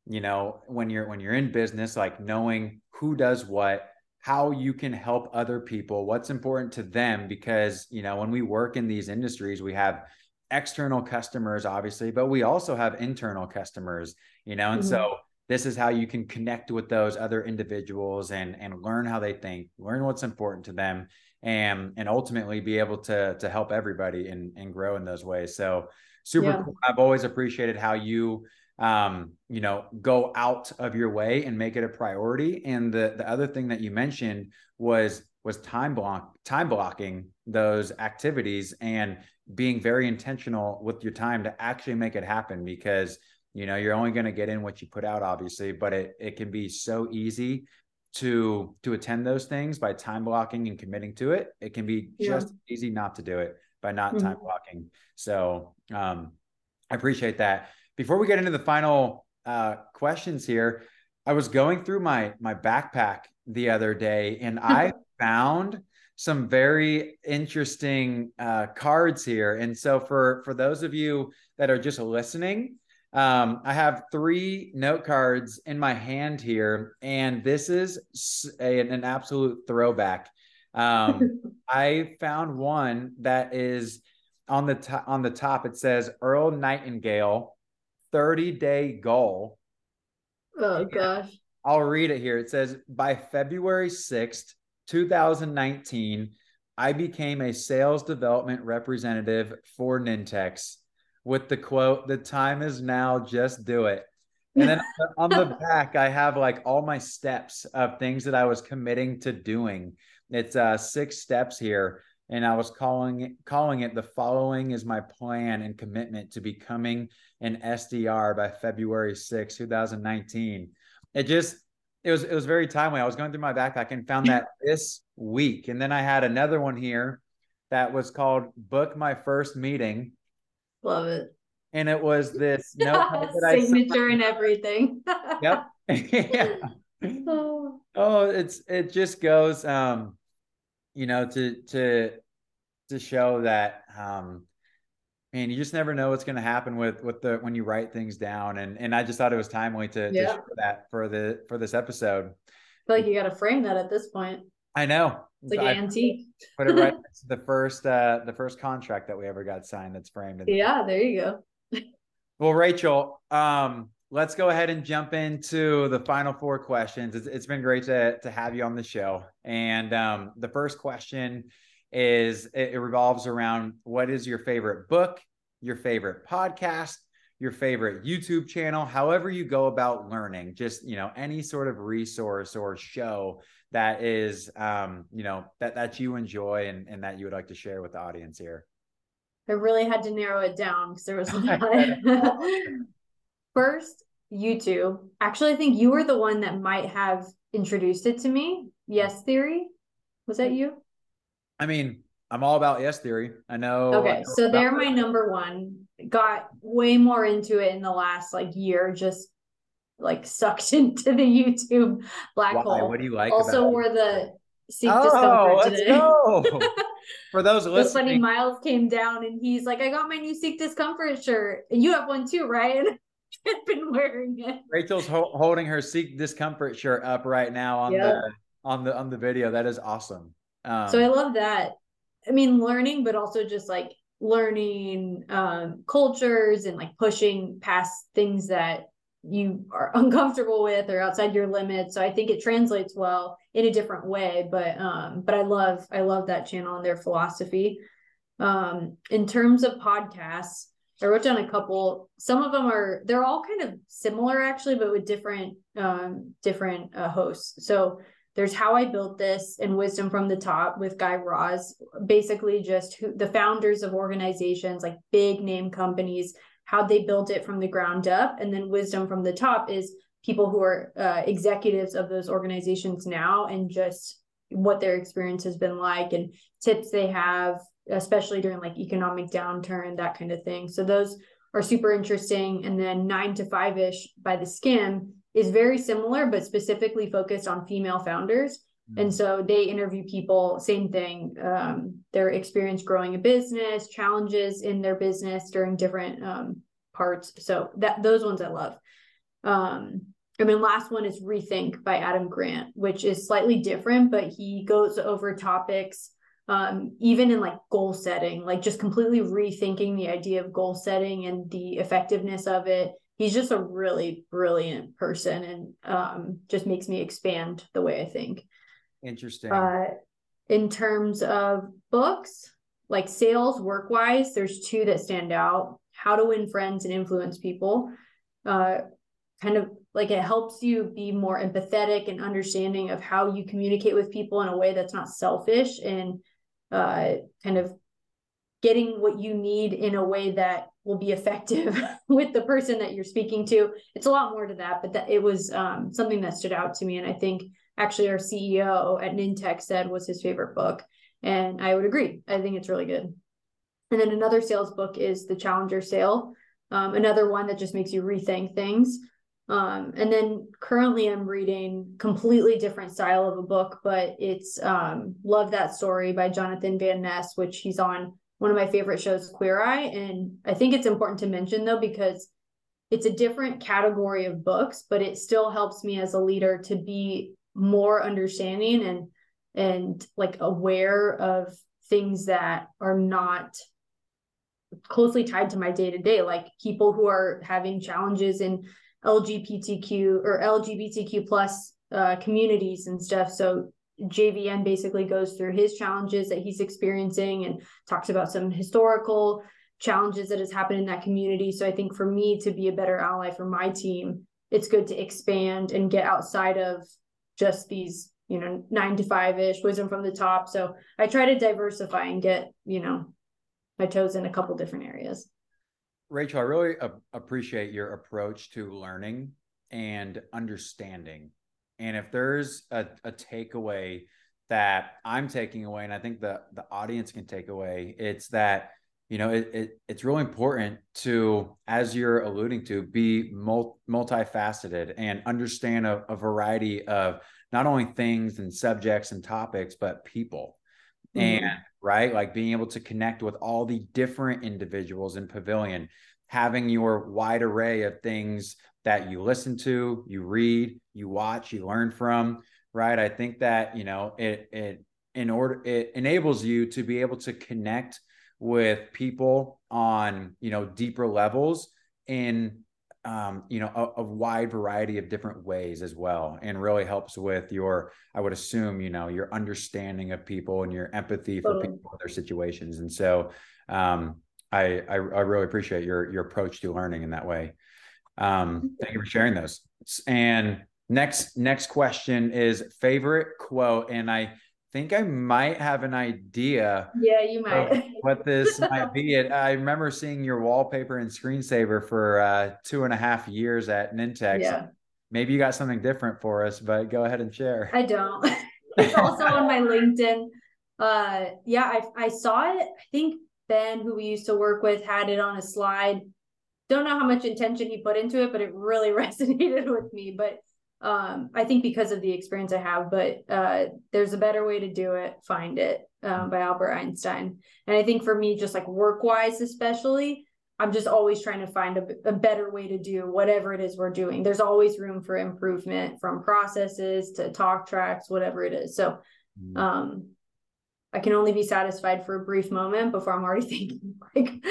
you know, when you're when you're in business, like knowing who does what, how you can help other people, what's important to them. Because, you know, when we work in these industries, we have external customers, obviously, but we also have internal customers, you know, and mm-hmm. so this is how you can connect with those other individuals and and learn how they think, learn what's important to them and and ultimately be able to to help everybody and and grow in those ways. So super yeah. cool. I've always appreciated how you um you know go out of your way and make it a priority and the the other thing that you mentioned was was time block time blocking those activities and being very intentional with your time to actually make it happen because you know you're only going to get in what you put out obviously but it it can be so easy to to attend those things by time blocking and committing to it it can be yeah. just easy not to do it by not mm-hmm. time blocking so um i appreciate that before we get into the final uh questions here i was going through my my backpack the other day and (laughs) i found some very interesting uh, cards here and so for for those of you that are just listening um, I have three note cards in my hand here, and this is a, an absolute throwback. Um, (laughs) I found one that is on the top. On the top, it says Earl Nightingale, thirty day goal. Oh gosh! I'll read it here. It says by February sixth, two thousand nineteen, I became a sales development representative for Nintex with the quote, the time is now, just do it. And then on the (laughs) back, I have like all my steps of things that I was committing to doing. It's uh, six steps here. And I was calling it, calling it the following is my plan and commitment to becoming an SDR by February 6, 2019. It just it was it was very timely. I was going through my backpack and found that (laughs) this week. And then I had another one here that was called Book My First Meeting Love it. And it was this (laughs) note signature and everything. (laughs) yep. yeah. Oh. oh, it's it just goes um, you know, to to to show that um man, you just never know what's going to happen with with the when you write things down, and and I just thought it was timely to, yeah. to that for the for this episode. I feel like you got to frame that at this point. I know. It's like an antique. (laughs) put it right the (laughs) first uh the first contract that we ever got signed that's framed. yeah, there you go. well, Rachel, um, let's go ahead and jump into the final four questions. It's, it's been great to to have you on the show. And um, the first question is it, it revolves around what is your favorite book, your favorite podcast, your favorite YouTube channel, however you go about learning, just, you know, any sort of resource or show that is um, you know that that you enjoy and, and that you would like to share with the audience here i really had to narrow it down because there was a (laughs) lot (laughs) first youtube actually i think you were the one that might have introduced it to me. Yes Theory. Was that you? I mean, I'm all about Yes Theory. I know. Okay, so they're my number one. Got way more into it in the last like year, just like (laughs) sucked into the YouTube black Why? hole. What do you like? also wore the seek Oh, discomfort let's today. go. (laughs) For those was funny. Miles came down and he's like, "I got my new seek discomfort shirt, and you have one too, right?" (laughs) And I've been wearing it. Rachel's ho- holding her Seek Discomfort shirt up right now on Yep. the on the on the video. That is awesome. Um, so I love that. I mean, learning, but also just like learning um, cultures and like pushing past things that you are (laughs) uncomfortable with or outside your limits. So I think it translates well in a different way. But um, but I love I love that channel and their philosophy. Um, in terms of podcasts, I wrote down a couple. Some of them are they're all kind of similar actually, but with different um different uh, hosts. So there's how I built this and wisdom from the top with Guy Raz. Basically, just who the founders of organizations like big name companies, how they built it from the ground up, and then wisdom from the top is people who are uh, executives of those organizations now and just what their experience has been like and tips they have especially during like economic downturn that kind of thing. So those are super interesting. And then nine to five ish by theSkimm is very similar but specifically focused on female founders. And so they interview people same thing um, their experience growing a business challenges in their business during different um, parts. So that those ones i love. Um, and then last one is rethink by adam grant which is slightly different but he goes over topics um, even in like goal setting like just completely rethinking the idea of goal setting and the effectiveness of it he's just a really brilliant person and um, just makes me expand the way i think interesting. uh, in terms of books, like sales work wise, there's two that stand out How to Win Friends and Influence People. Uh, kind of like it helps you be more empathetic and understanding of how you communicate with people in a way that's not selfish and uh, kind of getting what you need in a way that will be effective (laughs) with the person that you're speaking to. It's a lot more to that, but that it was um, something that stood out to me. And I think actually our CEO at Nintex said was his favorite book. And I would agree. I think it's really good. And then another sales book is The Challenger Sale, um, another one that just makes you rethink things. Um, and then currently I'm reading completely different style of a book, but it's um, Love That Story by Jonathan Van Ness, which he's on one of my favorite shows, Queer Eye. And I think it's important to mention though, because it's a different category of books, but it still helps me as a leader to be more understanding and and like aware of things that are not closely tied to my day to day, like people who are having challenges in LGBTQ or LGBTQ plus uh, communities and stuff. So JVN basically goes through his challenges that he's experiencing and talks about some historical challenges that has happened in that community. So I think for me to be a better ally for my team, it's good to expand and get outside of just these, you know, nine to five ish wisdom from the top. So I try to diversify and get, you know, my toes in a couple different areas. Rachel, I really a- appreciate your approach to learning and understanding. And if there's a, a takeaway that I'm taking away, and I think the the audience can take away, it's that you know it, it it's really important to, as you're alluding to, be mul- multifaceted and understand a, a variety of not only things and subjects and topics, but people Mhm. and right like being able to connect with all the different individuals in pavilion having your wide array of things that you listen to you read you watch you learn from right? I think that you know it it in order it enables you to be able to connect with people on you know deeper levels in um, you know a, a wide variety of different ways as well and really helps with your i would assume you know your understanding of people and your empathy for people and their situations. And so um, I, I i really appreciate your your approach to learning in that way um, thank you for sharing those and next next question is favorite quote and i think i might have an idea Yeah, you might. what this might be. It, I remember seeing your wallpaper and screensaver for uh, two and a half years at Nintex. yeah. maybe you got something different for us, but go ahead and share. I don't. (laughs) it's also on my LinkedIn. Uh, yeah, I I saw it. I think Ben, who we used to work with, had it on a slide. Don't know how much intention he put into it, but it really (laughs) resonated with me. But um, I think because of the experience I have, but uh, there's a better way to do it. Find it um, by Albert Einstein. And I think for me, just like work wise, especially, I'm just always trying to find a, a, better way to do whatever it is we're doing. There's always room for improvement from processes to talk tracks, whatever it is. So, mm-hmm. um, I can only be satisfied for a brief moment before I'm already (laughs) thinking like,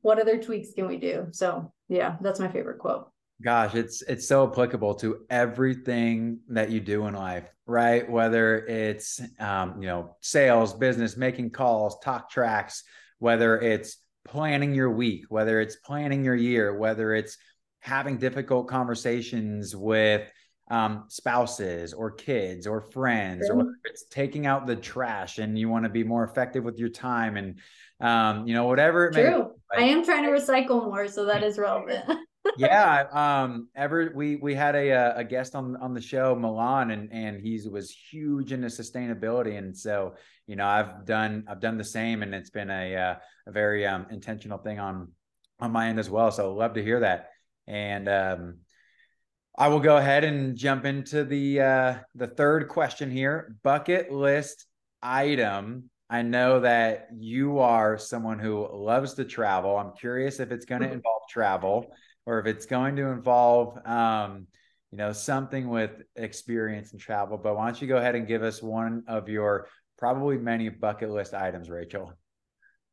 what other tweaks can we do? So, yeah, that's my favorite quote. Gosh, it's it's so applicable to everything that you do in life, right? Whether it's um, you know sales, business, making calls, talk tracks, whether it's planning your week, whether it's planning your year, whether it's having difficult conversations with um, spouses or kids or friends, or it's taking out the trash and you want to be more effective with your time and um, you know whatever it True. may. True, I am trying to recycle more, so that is relevant. (laughs) yeah um ever we we had a uh, a guest on on the show milan and and he was huge into sustainability and so you know i've done i've done the same and it's been a uh, a very um intentional thing on on my end as well so love to hear that and um i will go ahead and jump into the uh the third question here bucket list item I know that you are someone who loves to travel. I'm curious if it's going to mm-hmm. involve travel or if it's going to involve um, you know something with experience and travel but why don't you go ahead and give us one of your probably many bucket list items rachel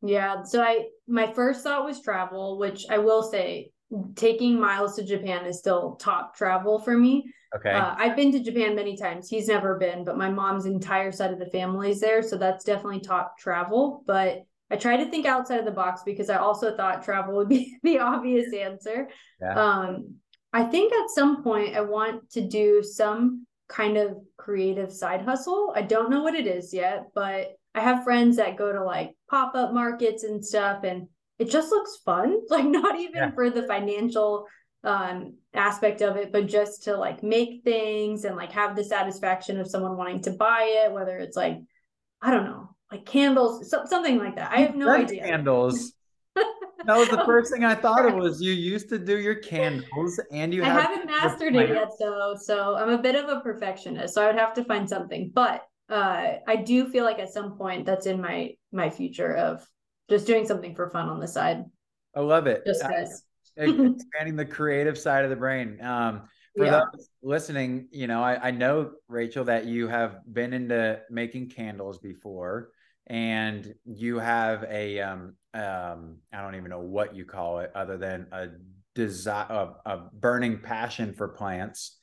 yeah so i my first thought was travel which i will say taking miles to japan is still top travel for me okay uh, i've been to japan many times he's never been but my mom's entire side of the family is there so that's definitely top travel but I try to think outside of the box because I also thought travel would be (laughs) the obvious answer. Yeah. Um, I think at some point I want to do some kind of creative side hustle. I don't know what it is yet, but I have friends that go to like pop up markets and stuff, and it just looks fun. (laughs) Like, not even yeah. for the financial um aspect of it but just to like make things and like have the satisfaction of someone wanting to buy it whether it's like i don't know like candles, so, something like that. I have no idea. Candles. (laughs) that was the first thing I thought of (laughs) was you used to do your candles and you I haven't mastered it yet though. So I'm a bit of a perfectionist. So I would have to find something. But uh I do feel like at some point that's in my my future of just doing something for fun on the side. I love it. Just guys. (laughs) expanding the creative side of the brain. Um for yeah. those listening, you know, I, I know Rachel that you have been into making candles before and you have a um um I don't even know what you call it other than a desire a, a burning passion for plants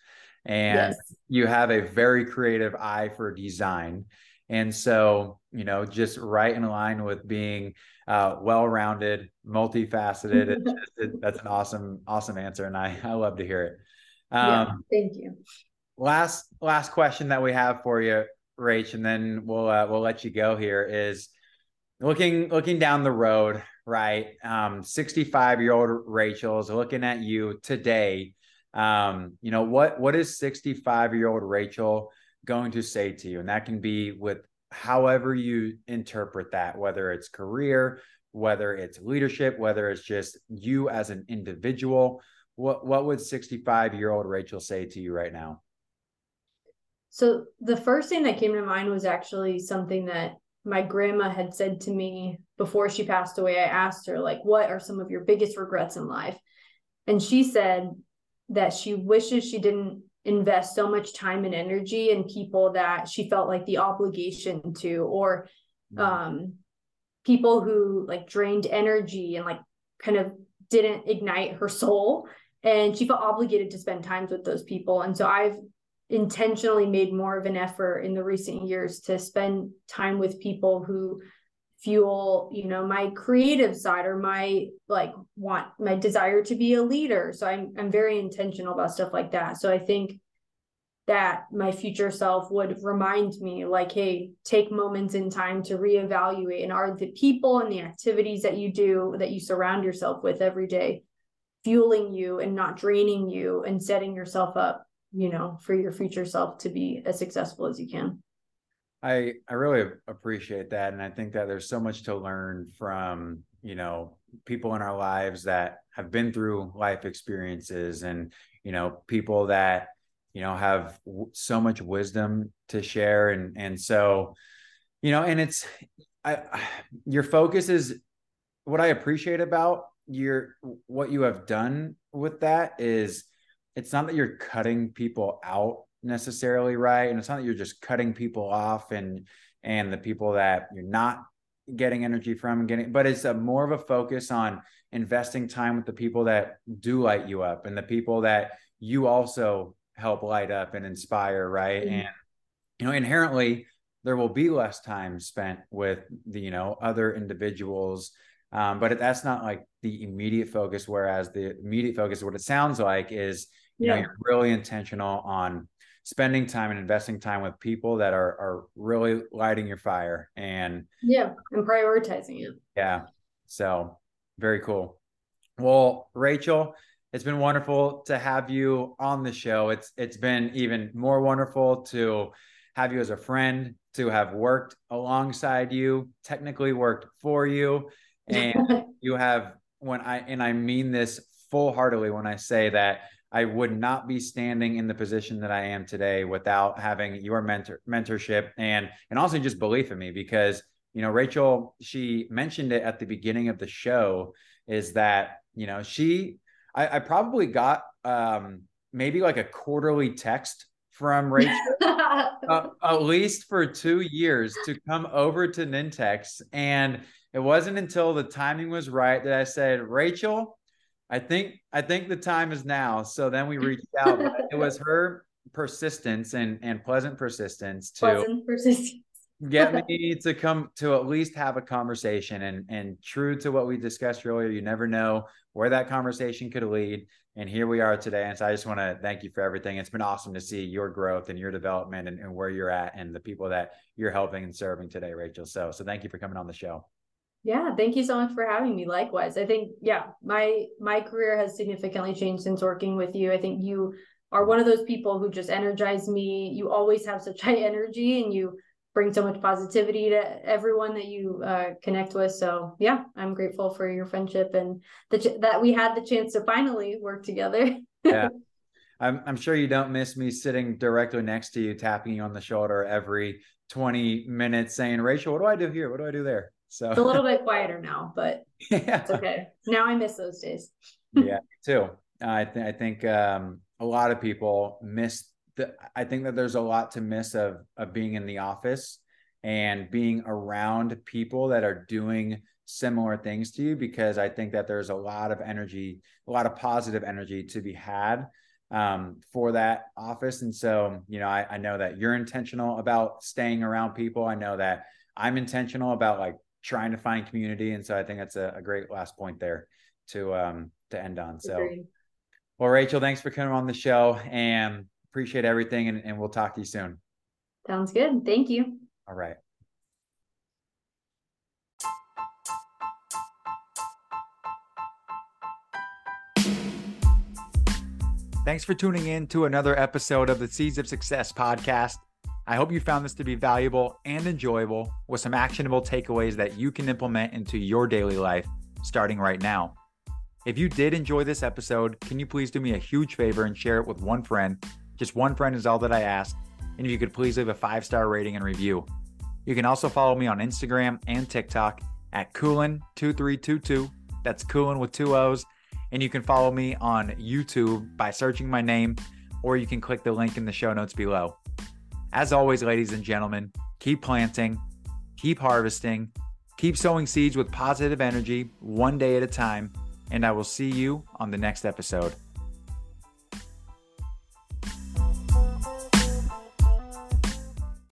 and yes. you have a very creative eye for design and so you know just right in line with being uh, well-rounded multifaceted it, it, that's an awesome awesome answer and i i love to hear it um, yeah, thank you last last question that we have for you Rach, and then we'll uh, we'll let you go. Here is looking looking down the road, right? Um, 65 year old Rachel is looking at you today. Um, you know what what is 65 year old Rachel going to say to you? And that can be with however you interpret that, whether it's career, whether it's leadership, whether it's just you as an individual. What what would 65 year old Rachel say to you right now? So the first thing that came to mind was actually something that my grandma had said to me before she passed away. I asked her, like, what are some of your biggest regrets in life? And she said that she wishes she didn't invest so much time and energy in people that she felt like the obligation to, or mm-hmm. um, people who like drained energy and like kind of didn't ignite her soul. And she felt obligated to spend times with those people. And so I've intentionally made more of an effort in the recent years to spend time with people who fuel you know my creative side or my like want my desire to be a leader so i'm i'm very intentional about stuff like that so i think that my future self would remind me like hey take moments in time to reevaluate and are the people and the activities that you do that you surround yourself with every day fueling you and not draining you and setting yourself up you know, for your future self to be as successful as you can. I I really appreciate that, and I think that there's so much to learn from you know people in our lives that have been through life experiences, and you know people that you know have w- so much wisdom to share, and and so you know, and it's I (sighs) your focus is what I appreciate about your what you have done with that is it's not that you're cutting people out necessarily right and it's not that you're just cutting people off and and the people that you're not getting energy from and getting but it's a more of a focus on investing time with the people that do light you up and the people that you also help light up and inspire right mm-hmm. and you know inherently there will be less time spent with the you know other individuals um, but that's not like the immediate focus whereas the immediate focus what it sounds like is you yeah. know you're really intentional on spending time and investing time with people that are are really lighting your fire and yeah and prioritizing it. Yeah so very cool. Well rachel it's been wonderful to have you on the show. It's it's been even more wonderful to have you as a friend to have worked alongside you technically worked for you and (laughs) you have when i and i mean this full heartedly when i say that I would not be standing in the position that I am today without having your mentor mentorship and and also just belief in me because you know Rachel she mentioned it at the beginning of the show is that you know she I, I probably got um maybe like a quarterly text from (laughs) Rachel uh, (laughs) at least for two years to come over to Nintex. And it wasn't until the timing was right that I said Rachel I think I think the time is now. So then we reached (laughs) out. it was her persistence and and pleasant persistence to pleasant persistence. get (laughs) me to come to at least have a conversation and and true to what we discussed earlier you never know where that conversation could lead and here we are today and so i just want to thank you for everything it's been awesome to see your growth and your development and, and where you're at and the people that you're helping and serving today rachel so so thank you for coming on the show yeah, thank you so much for having me. Likewise. I think yeah, my my career has significantly changed since working with you. I think you are one of those people who just energize me. You always have such (laughs) high energy and you bring so much positivity to everyone that you uh, connect with. So yeah, I'm grateful for your friendship and the ch- that we had the chance to finally work together. (laughs) yeah. I'm, I'm sure you don't miss me sitting directly next to you, tapping you on the shoulder every 20 minutes saying, Rachel, what do I do here? What do I do there? So it's a little (laughs) bit quieter now, but yeah. it's okay. Now I miss those days. yeah, too. I think I think um, a lot of people miss the. I think that there's a lot to miss of of being in the office and being around people that are doing similar things to you because I think that there's a lot of energy, a lot of positive energy to be had um, for that office. And so, you know, I, I know that you're intentional about staying around people. I know that I'm intentional about like trying to find community. And so I think that's a, a great last point there to um to end on. So Agreed. well, Rachel, thanks for coming on the show and appreciate everything and, and we'll talk to you soon. Sounds good. Thank you. All right. Thanks for tuning in to another episode of the Seeds of Success podcast. I hope you found this to be valuable and enjoyable with some actionable takeaways that you can implement into your daily life starting right now. If you did enjoy this episode, can you please do me a huge favor and share it with one friend? Just one friend is all that I ask. And if you could please leave a five star rating and review. You can also follow me on Instagram and TikTok at Coolin2322. That's Coolin with two O's. And you can follow me on YouTube by searching my name, or you can click the link in the show notes below. As always, ladies and gentlemen, keep planting, keep harvesting, keep sowing seeds with positive energy one day at a time, and I will see you on the next episode.